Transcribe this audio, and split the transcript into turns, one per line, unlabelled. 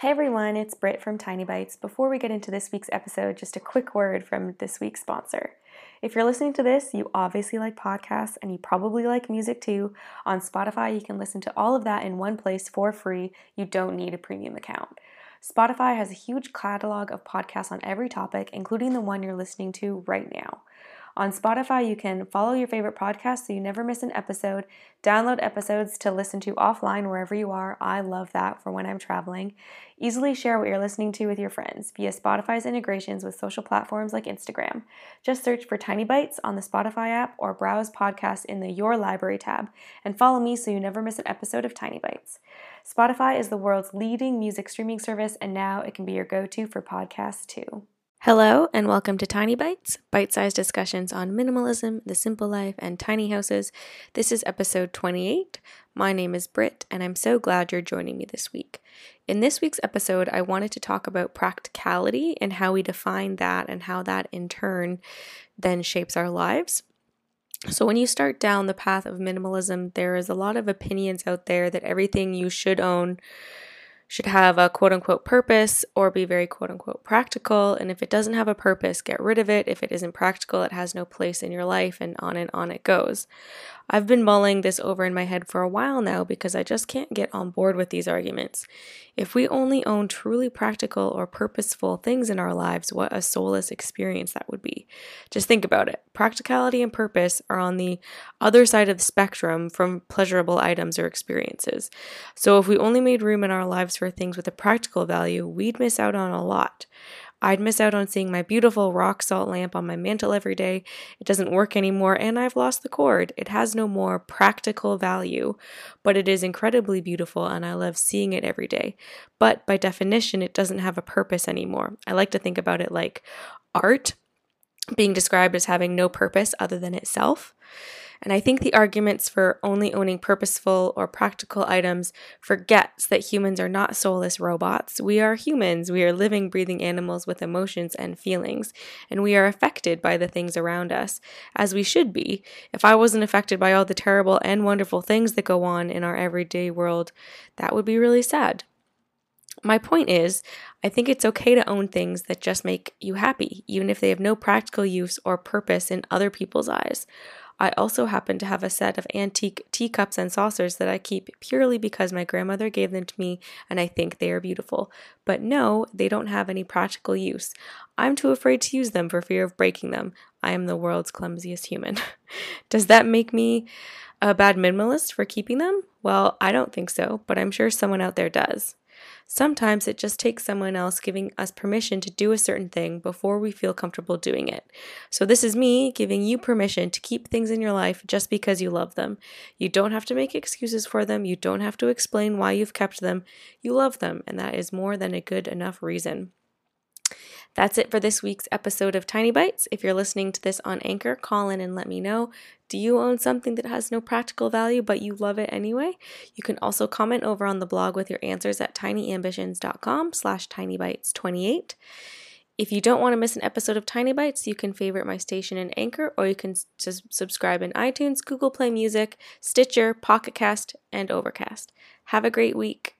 Hey everyone, it's Britt from Tiny Bites. Before we get into this week's episode, just a quick word from this week's sponsor. If you're listening to this, you obviously like podcasts and you probably like music too. On Spotify, you can listen to all of that in one place for free. You don't need a premium account. Spotify has a huge catalog of podcasts on every topic, including the one you're listening to right now. On Spotify, you can follow your favorite podcast so you never miss an episode, download episodes to listen to offline wherever you are. I love that for when I'm traveling. Easily share what you're listening to with your friends via Spotify's integrations with social platforms like Instagram. Just search for Tiny Bites on the Spotify app or browse podcasts in the Your Library tab and follow me so you never miss an episode of Tiny Bites. Spotify is the world's leading music streaming service, and now it can be your go to for podcasts too. Hello, and welcome to Tiny Bites, bite sized discussions on minimalism, the simple life, and tiny houses. This is episode 28. My name is Britt, and I'm so glad you're joining me this week. In this week's episode, I wanted to talk about practicality and how we define that, and how that in turn then shapes our lives. So, when you start down the path of minimalism, there is a lot of opinions out there that everything you should own should have a quote unquote purpose or be very quote unquote practical. And if it doesn't have a purpose, get rid of it. If it isn't practical, it has no place in your life, and on and on it goes. I've been mulling this over in my head for a while now because I just can't get on board with these arguments. If we only own truly practical or purposeful things in our lives, what a soulless experience that would be. Just think about it. Practicality and purpose are on the other side of the spectrum from pleasurable items or experiences. So if we only made room in our lives for things with a practical value, we'd miss out on a lot. I'd miss out on seeing my beautiful rock salt lamp on my mantle every day. It doesn't work anymore, and I've lost the cord. It has no more practical value, but it is incredibly beautiful, and I love seeing it every day. But by definition, it doesn't have a purpose anymore. I like to think about it like art being described as having no purpose other than itself. And I think the arguments for only owning purposeful or practical items forgets that humans are not soulless robots. We are humans. We are living, breathing animals with emotions and feelings, and we are affected by the things around us, as we should be. If I wasn't affected by all the terrible and wonderful things that go on in our everyday world, that would be really sad. My point is, I think it's okay to own things that just make you happy, even if they have no practical use or purpose in other people's eyes. I also happen to have a set of antique teacups and saucers that I keep purely because my grandmother gave them to me and I think they are beautiful. But no, they don't have any practical use. I'm too afraid to use them for fear of breaking them. I am the world's clumsiest human. Does that make me a bad minimalist for keeping them? Well, I don't think so, but I'm sure someone out there does. Sometimes it just takes someone else giving us permission to do a certain thing before we feel comfortable doing it. So, this is me giving you permission to keep things in your life just because you love them. You don't have to make excuses for them, you don't have to explain why you've kept them. You love them, and that is more than a good enough reason. That's it for this week's episode of Tiny Bites. If you're listening to this on Anchor, call in and let me know. Do you own something that has no practical value but you love it anyway? You can also comment over on the blog with your answers at tinyambitions.com slash tinybites28. If you don't want to miss an episode of Tiny Bites, you can favorite my station in Anchor or you can s- subscribe in iTunes, Google Play Music, Stitcher, Pocket Cast, and Overcast. Have a great week.